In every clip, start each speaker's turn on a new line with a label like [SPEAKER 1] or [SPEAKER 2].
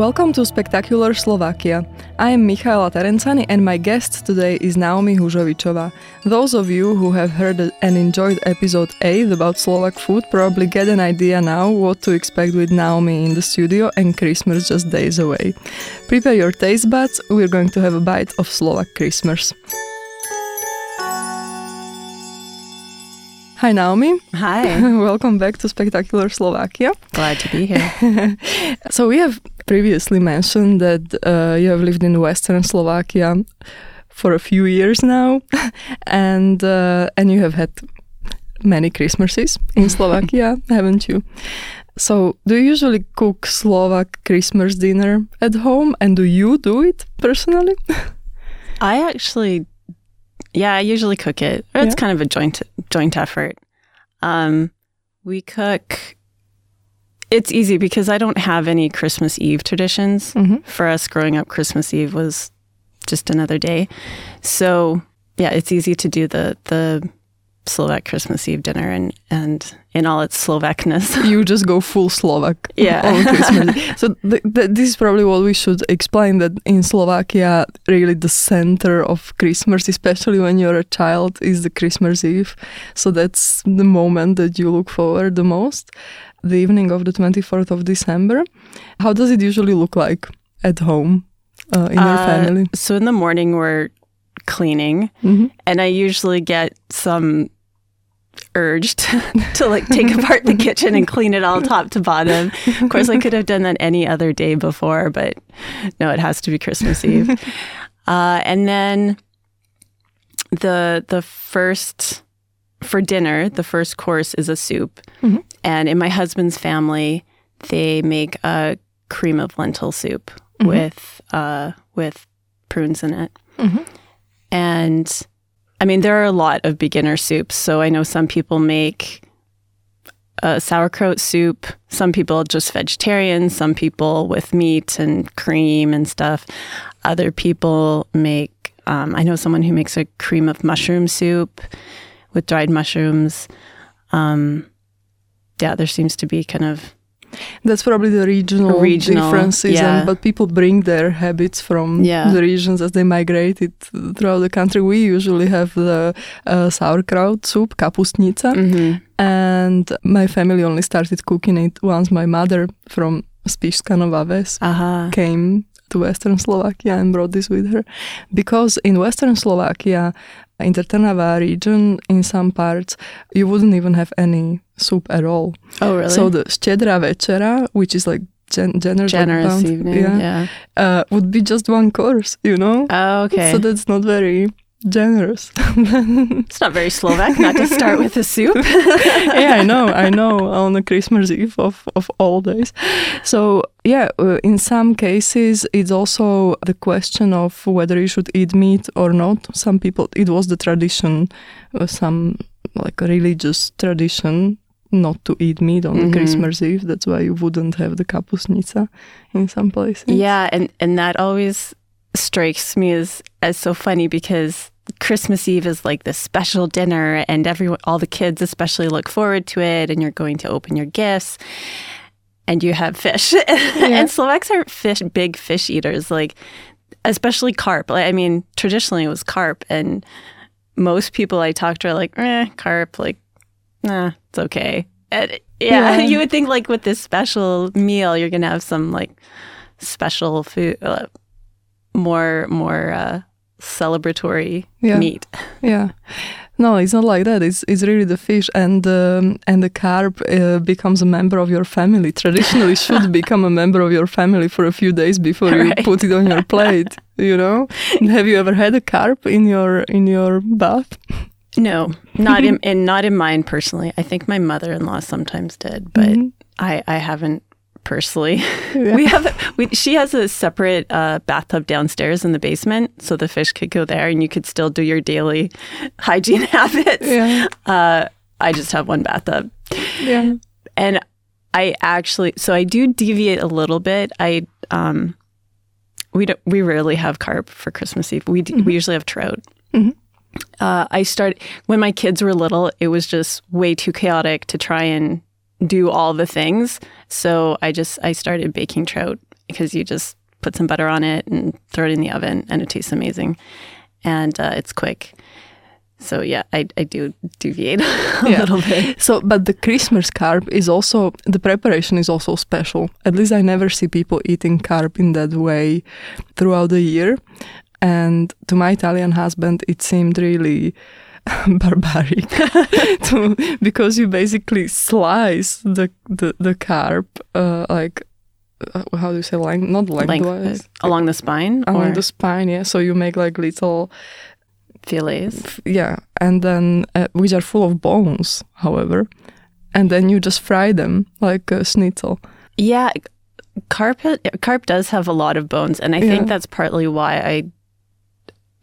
[SPEAKER 1] Welcome to Spectacular Slovakia. I am Michaela Terenzani and my guest today is Naomi Hužovičová. Those of you who have heard and enjoyed episode 8 about Slovak food probably get an idea now what to expect with Naomi in the studio and Christmas just days away. Prepare your taste buds, we're going to have a bite of Slovak Christmas. Hi, Naomi.
[SPEAKER 2] Hi.
[SPEAKER 1] Welcome back to Spectacular Slovakia.
[SPEAKER 2] Glad to be here.
[SPEAKER 1] so, we have previously mentioned that uh, you have lived in Western Slovakia for a few years now, and uh, and you have had many Christmases in Slovakia, haven't you? So, do you usually cook Slovak Christmas dinner at home, and do you do it personally?
[SPEAKER 2] I actually yeah, I usually cook it. It's yeah. kind of a joint joint effort. Um, we cook. It's easy because I don't have any Christmas Eve traditions. Mm-hmm. For us, growing up, Christmas Eve was just another day. So yeah, it's easy to do the the Slovak Christmas Eve dinner and and in all its Slovakness.
[SPEAKER 1] you just go full Slovak.
[SPEAKER 2] Yeah.
[SPEAKER 1] On Christmas. so th- th- this is probably what we should explain that in Slovakia, really the center of Christmas, especially when you're a child, is the Christmas Eve. So that's the moment that you look forward the most. The evening of the 24th of December. How does it usually look like at home uh, in uh, your family?
[SPEAKER 2] So in the morning, we're cleaning mm-hmm. and I usually get some urge to, to like take apart the kitchen and clean it all top to bottom. Of course, I could have done that any other day before, but no, it has to be Christmas Eve. Uh, and then the the first for dinner, the first course is a soup. Mm-hmm. And in my husband's family, they make a cream of lentil soup mm-hmm. with uh, with prunes in it. Mm-hmm. And I mean, there are a lot of beginner soups. So I know some people make a sauerkraut soup. Some people just vegetarian. Some people with meat and cream and stuff. Other people make. Um, I know someone who makes a cream of mushroom soup with dried mushrooms. Um, yeah, there seems to be kind of
[SPEAKER 1] that's probably the regional, regional differences, yeah. and, but people bring their habits from yeah. the regions as they migrated throughout the country. We usually have the uh, sauerkraut soup, kapustnica, mm-hmm. and my family only started cooking it once my mother from Spišská Nová Ves uh-huh. came to Western Slovakia and brought this with her. Because in Western Slovakia, in the Trnava region, in some parts, you wouldn't even have any soup at all.
[SPEAKER 2] Oh, really?
[SPEAKER 1] So the Štedrá večera, which is like gen- generous,
[SPEAKER 2] generous evening, yeah, yeah.
[SPEAKER 1] Uh, would be just one course, you know?
[SPEAKER 2] Oh, okay.
[SPEAKER 1] So that's not very generous.
[SPEAKER 2] it's not very Slovak not to start with a soup.
[SPEAKER 1] yeah, I know, I know. On the Christmas Eve of, of all days. So, yeah, uh, in some cases, it's also the question of whether you should eat meat or not. Some people, it was the tradition, uh, some like a religious tradition not to eat meat on mm-hmm. Christmas Eve. That's why you wouldn't have the kapustnica in some places.
[SPEAKER 2] Yeah, and, and that always strikes me as as so funny because Christmas Eve is like this special dinner and everyone all the kids especially look forward to it and you're going to open your gifts and you have fish. Yeah. and Slovaks are fish big fish eaters like especially carp. I mean, traditionally it was carp and most people I talk to are like, eh, carp, like, nah, it's okay. And yeah, yeah, you would think like with this special meal, you're gonna have some like special food, uh, more more uh, celebratory
[SPEAKER 1] yeah.
[SPEAKER 2] meat.
[SPEAKER 1] Yeah. No, it's not like that. It's it's really the fish and um, and the carp uh, becomes a member of your family. Traditionally, should become a member of your family for a few days before you put it on your plate. You know, have you ever had a carp in your in your bath?
[SPEAKER 2] No, not in, in not in mine personally. I think my mother-in-law sometimes did, but mm-hmm. I I haven't personally. Yeah. We have we, she has a separate uh, bathtub downstairs in the basement, so the fish could go there, and you could still do your daily hygiene habits. Yeah. Uh, I just have one bathtub.
[SPEAKER 1] Yeah.
[SPEAKER 2] And I actually, so I do deviate a little bit. I um, we don't we rarely have carp for Christmas Eve. We mm-hmm. we usually have trout. Mm-hmm. Uh, I started when my kids were little. It was just way too chaotic to try and do all the things. So I just I started baking trout because you just put some butter on it and throw it in the oven, and it tastes amazing. And uh, it's quick. So yeah, I, I do deviate a yeah. little bit.
[SPEAKER 1] So, but the Christmas carp is also the preparation is also special. At least I never see people eating carp in that way throughout the year. And to my Italian husband, it seemed really barbaric. To, because you basically slice the the, the carp uh, like uh, how do you say length not lengthwise? Length,
[SPEAKER 2] along the spine
[SPEAKER 1] along or? the spine yeah. So you make like little
[SPEAKER 2] fillets.
[SPEAKER 1] yeah. And then uh, which are full of bones however. And then you just fry them like a schnitzel.
[SPEAKER 2] Yeah carp carp does have a lot of bones and i yeah. think that's partly why i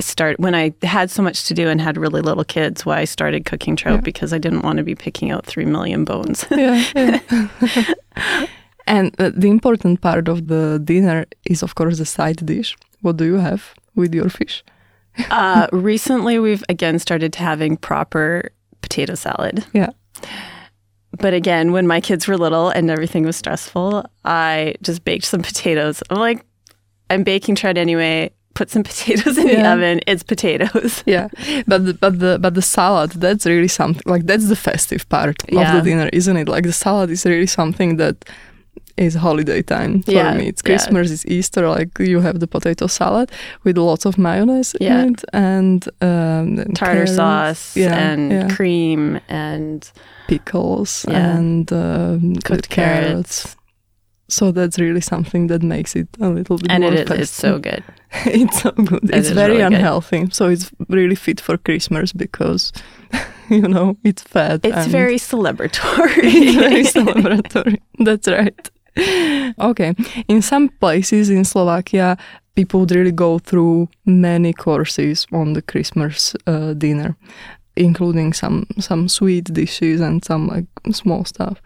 [SPEAKER 2] start when I had so much to do and had really little kids. Why I started cooking trout yeah. because I didn't want to be picking out three million bones. yeah, yeah.
[SPEAKER 1] and uh, the important part of the dinner is, of course, the side dish. What do you have with your fish?
[SPEAKER 2] uh, recently, we've again started having proper potato salad.
[SPEAKER 1] Yeah.
[SPEAKER 2] But again, when my kids were little and everything was stressful, I just baked some potatoes. I'm like, I'm baking trout anyway put some potatoes in yeah. the oven. It's potatoes.
[SPEAKER 1] yeah, but the, but the but the salad that's really something like that's the festive part yeah. of the dinner, isn't it? Like the salad is really something that is holiday time for yeah, me. It's Christmas, it's Easter. Like you have the potato salad with lots of mayonnaise in it and um,
[SPEAKER 2] tartar carrots. sauce and cream and
[SPEAKER 1] pickles and um,
[SPEAKER 2] cooked carrots. carrots.
[SPEAKER 1] So that's really something that makes it a little bit
[SPEAKER 2] and
[SPEAKER 1] more
[SPEAKER 2] it is, it's so good.
[SPEAKER 1] it's so good. It it's very really unhealthy. Good. So it's really fit for Christmas because you know, it's fat.
[SPEAKER 2] It's very celebratory.
[SPEAKER 1] it's very celebratory. That's right. Okay. In some places in Slovakia, people would really go through many courses on the Christmas uh, dinner, including some some sweet dishes and some like small stuff.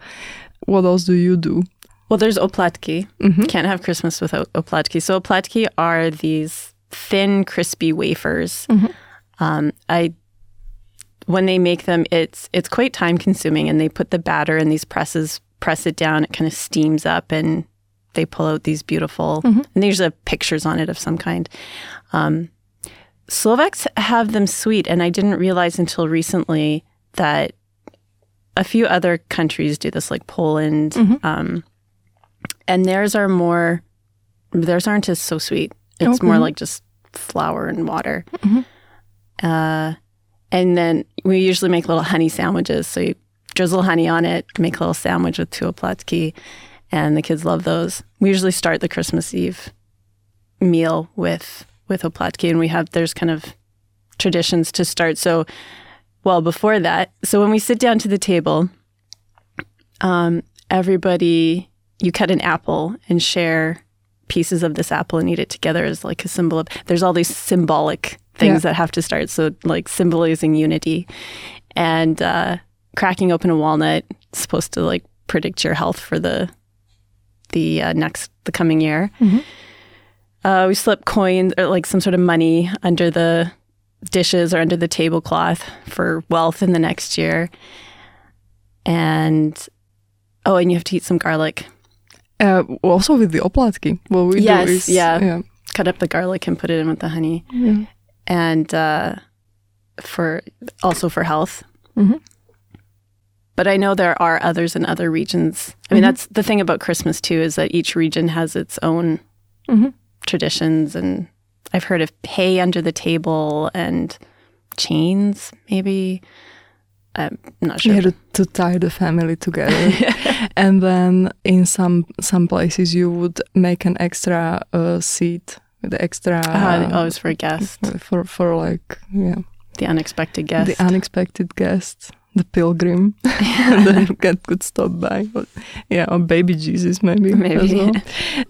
[SPEAKER 1] What else do you do
[SPEAKER 2] well, there's oplatki. Mm-hmm. Can't have Christmas without oplatki. So oplatki are these thin, crispy wafers. Mm-hmm. Um, I when they make them, it's it's quite time consuming, and they put the batter in these presses, press it down, it kind of steams up, and they pull out these beautiful. Mm-hmm. And there's a pictures on it of some kind. Um, Slovaks have them sweet, and I didn't realize until recently that a few other countries do this, like Poland. Mm-hmm. Um, and theirs are more theirs aren't as so sweet. It's okay. more like just flour and water. Mm-hmm. Uh, and then we usually make little honey sandwiches. So you drizzle honey on it, make a little sandwich with two oplatki, and the kids love those. We usually start the Christmas Eve meal with with oplatki, and we have there's kind of traditions to start. So, well, before that, so when we sit down to the table, um, everybody you cut an apple and share pieces of this apple and eat it together as like a symbol of there's all these symbolic things yeah. that have to start so like symbolizing unity and uh, cracking open a walnut supposed to like predict your health for the the uh, next the coming year mm-hmm. uh, we slip coins or like some sort of money under the dishes or under the tablecloth for wealth in the next year and oh and you have to eat some garlic
[SPEAKER 1] uh, also with the oplatki, what we
[SPEAKER 2] yes,
[SPEAKER 1] do is
[SPEAKER 2] yeah. yeah. cut up the garlic and put it in with the honey, yeah. and uh, for also for health. Mm-hmm. But I know there are others in other regions. I mean, mm-hmm. that's the thing about Christmas too is that each region has its own mm-hmm. traditions, and I've heard of hay under the table and chains, maybe. I'm not sure.
[SPEAKER 1] Yeah, to, to tie the family together. and then in some some places you would make an extra uh, seat with the extra.
[SPEAKER 2] Uh, oh, it's for guests.
[SPEAKER 1] For for like yeah.
[SPEAKER 2] The unexpected guest.
[SPEAKER 1] The unexpected guest. The pilgrim, and then get could stop by, but, yeah, or baby Jesus maybe. Maybe. Well.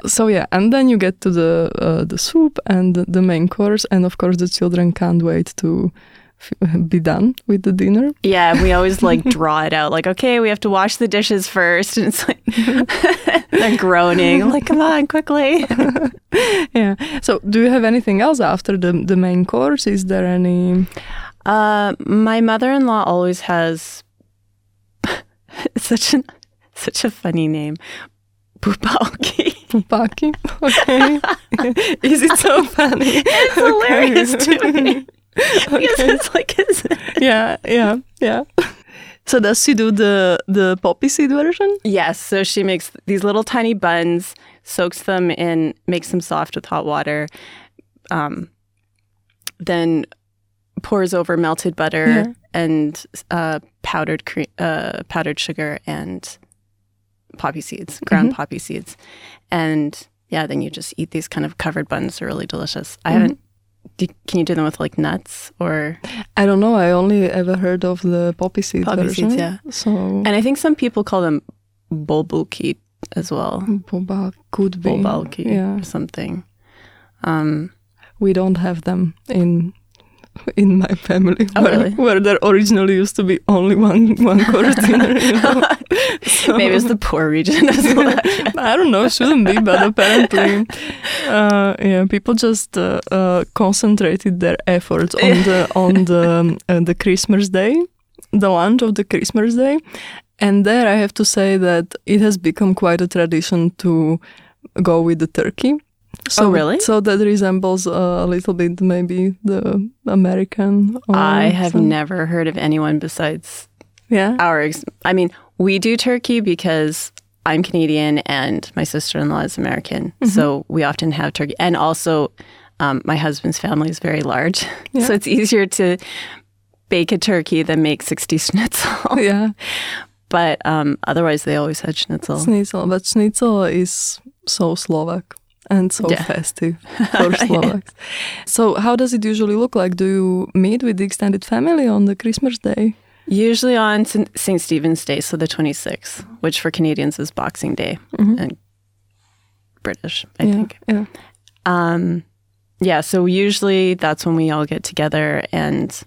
[SPEAKER 1] so yeah, and then you get to the uh, the soup and the main course, and of course the children can't wait to be done with the dinner.
[SPEAKER 2] Yeah, we always like draw it out. Like, okay, we have to wash the dishes first, and it's like they're groaning. I'm like, come on, quickly.
[SPEAKER 1] yeah. So, do you have anything else after the the main course? Is there any?
[SPEAKER 2] Uh, my mother-in-law always has such an such a funny name, Pupaki.
[SPEAKER 1] Pupaki. Okay. Is it so funny?
[SPEAKER 2] It's hilarious to me. Because it's like it's
[SPEAKER 1] yeah, yeah, yeah. So does she do the the poppy seed version?
[SPEAKER 2] Yes. So she makes these little tiny buns, soaks them in, makes them soft with hot water, um, then pours over melted butter yeah. and uh, powdered cre- uh, powdered sugar and poppy seeds, ground mm-hmm. poppy seeds, and yeah, then you just eat these kind of covered buns. They're really delicious. I mm-hmm. haven't. Do, can you do them with like nuts or?
[SPEAKER 1] I don't know. I only ever heard of the poppy seed poppy version. Seeds, yeah. So
[SPEAKER 2] and I think some people call them bulbulki as well.
[SPEAKER 1] Boba could be
[SPEAKER 2] bulbulki yeah. or something. Um,
[SPEAKER 1] we don't have them in in my family
[SPEAKER 2] oh,
[SPEAKER 1] where,
[SPEAKER 2] really?
[SPEAKER 1] where, there originally used to be only one one cortina. You know?
[SPEAKER 2] so, Maybe it's the poor region as well.
[SPEAKER 1] I don't know, it shouldn't be, but apparently, uh, yeah, people just uh, uh, concentrated their efforts on the on the uh, the Christmas day, the lunch of the Christmas day, and there I have to say that it has become quite a tradition to go with the turkey
[SPEAKER 2] so, oh, really?
[SPEAKER 1] So that resembles a little bit maybe the American.
[SPEAKER 2] I have never heard of anyone besides
[SPEAKER 1] yeah
[SPEAKER 2] our. Ex- I mean, we do turkey because I'm Canadian and my sister-in-law is American, mm-hmm. so we often have turkey. And also, um, my husband's family is very large, yeah. so it's easier to bake a turkey than make sixty schnitzel.
[SPEAKER 1] yeah.
[SPEAKER 2] But um, otherwise, they always had schnitzel.
[SPEAKER 1] Schnitzel, but schnitzel is so Slovak and so yeah. festive for Slovaks. So, how does it usually look like? Do you meet with the extended family on the Christmas day?
[SPEAKER 2] Usually on St. Stephen's Day, so the 26th, which for Canadians is Boxing Day mm-hmm. and British, I
[SPEAKER 1] yeah,
[SPEAKER 2] think.
[SPEAKER 1] Yeah.
[SPEAKER 2] Um, yeah, so usually that's when we all get together and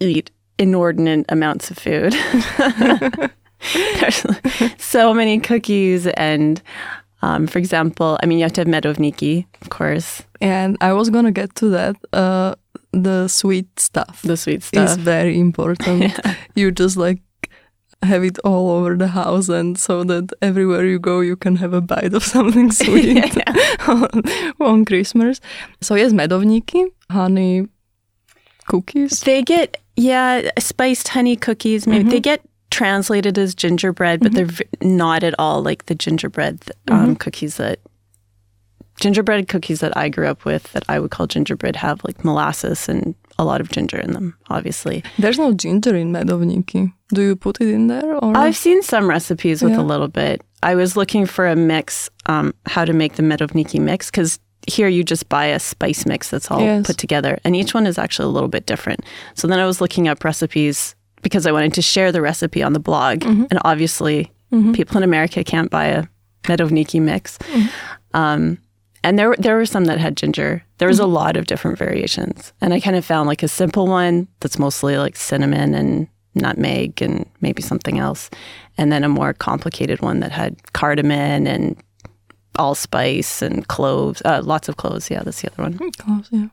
[SPEAKER 2] eat inordinate amounts of food. There's so many cookies and um, for example, I mean, you have to have medovniki, of course.
[SPEAKER 1] And I was gonna get to that. Uh, the sweet stuff.
[SPEAKER 2] The sweet stuff
[SPEAKER 1] is very important. yeah. You just like have it all over the house, and so that everywhere you go, you can have a bite of something sweet on, on Christmas. So yes, medovniki, honey cookies.
[SPEAKER 2] They get yeah, spiced honey cookies. Maybe mm-hmm. they get translated as gingerbread, but mm-hmm. they're not at all like the gingerbread um, mm-hmm. cookies that gingerbread cookies that I grew up with that I would call gingerbread have like molasses and a lot of ginger in them, obviously.
[SPEAKER 1] There's no ginger in medovniki. Do you put it in there? Or?
[SPEAKER 2] I've seen some recipes with yeah. a little bit. I was looking for a mix, um, how to make the medovniki mix, because here you just buy a spice mix that's all yes. put together, and each one is actually a little bit different. So then I was looking up recipes because I wanted to share the recipe on the blog. Mm-hmm. And obviously, mm-hmm. people in America can't buy a medovniki mix. Mm-hmm. Um, and there, there were some that had ginger. There was a mm-hmm. lot of different variations. And I kind of found like a simple one that's mostly like cinnamon and nutmeg and maybe something else. And then a more complicated one that had cardamom and allspice and cloves, uh, lots of cloves. Yeah, that's the other one.
[SPEAKER 1] Cloves, yeah.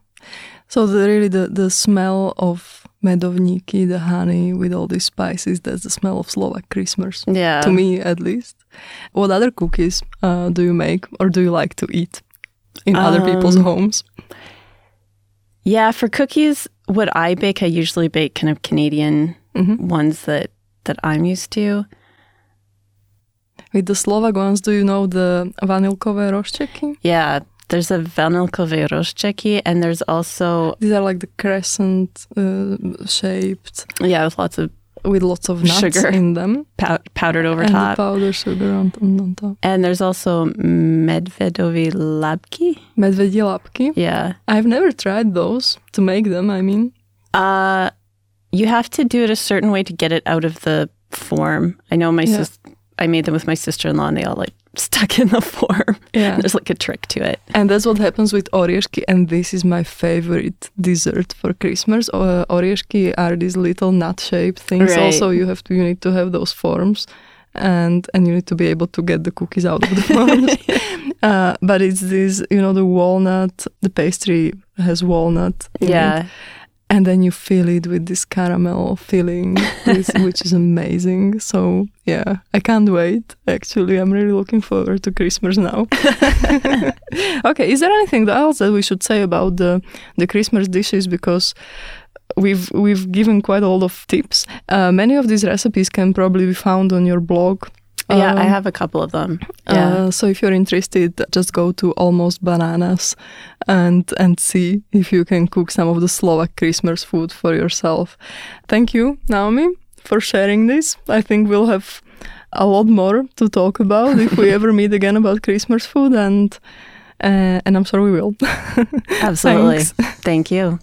[SPEAKER 1] So the, really the, the smell of medovniki, the honey with all these spices. That's the smell of Slovak Christmas.
[SPEAKER 2] Yeah.
[SPEAKER 1] To me, at least. What other cookies uh, do you make or do you like to eat in um, other people's homes?
[SPEAKER 2] Yeah, for cookies, what I bake, I usually bake kind of Canadian mm-hmm. ones that, that I'm used to.
[SPEAKER 1] With the Slovak ones, do you know the vanilkové rožčeky?
[SPEAKER 2] Yeah, there's a vanilkové rožčeky, and there's also
[SPEAKER 1] these are like the crescent uh, shaped.
[SPEAKER 2] Yeah, with lots of
[SPEAKER 1] with lots of nuts
[SPEAKER 2] sugar
[SPEAKER 1] in them,
[SPEAKER 2] pow- powdered over
[SPEAKER 1] and
[SPEAKER 2] top.
[SPEAKER 1] powdered sugar on, on, top.
[SPEAKER 2] And there's also medvedové labky.
[SPEAKER 1] Medvedí labky.
[SPEAKER 2] Yeah,
[SPEAKER 1] I've never tried those to make them. I mean,
[SPEAKER 2] uh, you have to do it a certain way to get it out of the form. I know my yeah. sis. I made them with my sister-in-law, and they all like stuck in the form.
[SPEAKER 1] Yeah.
[SPEAKER 2] There's like a trick to it.
[SPEAKER 1] And that's what happens with oriešky. And this is my favorite dessert for Christmas. Uh, are these little nut-shaped things. Right. Also, you have to you need to have those forms, and and you need to be able to get the cookies out of the forms. uh, but it's this, you know, the walnut. The pastry has walnut.
[SPEAKER 2] Yeah.
[SPEAKER 1] It and then you fill it with this caramel filling, which is amazing. So yeah, I can't wait. Actually, I'm really looking forward to Christmas now. okay, is there anything else that we should say about the the Christmas dishes? Because we've we've given quite a lot of tips. Uh, many of these recipes can probably be found on your blog.
[SPEAKER 2] Yeah, um, I have a couple of them. Yeah.
[SPEAKER 1] Uh, so if you're interested, just go to Almost Bananas and and see if you can cook some of the Slovak Christmas food for yourself. Thank you, Naomi, for sharing this. I think we'll have a lot more to talk about if we ever meet again about Christmas food and uh, and I'm sure we will.
[SPEAKER 2] Absolutely. Thank you.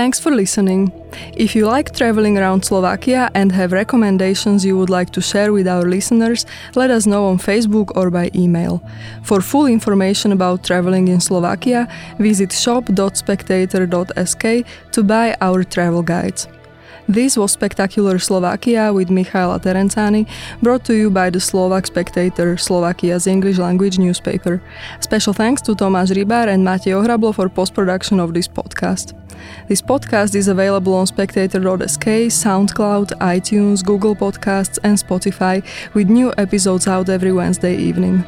[SPEAKER 1] Thanks for listening. If you like traveling around Slovakia and have recommendations you would like to share with our listeners, let us know on Facebook or by email. For full information about traveling in Slovakia, visit shop.spectator.sk to buy our travel guides. This was Spectacular Slovakia with Michaela Terenzani, brought to you by the Slovak Spectator, Slovakia's English language newspaper. Special thanks to Tomáš Rybar and Matej Ohrablo for post-production of this podcast. This podcast is available on spectator.sk, SoundCloud, iTunes, Google Podcasts, and Spotify, with new episodes out every Wednesday evening.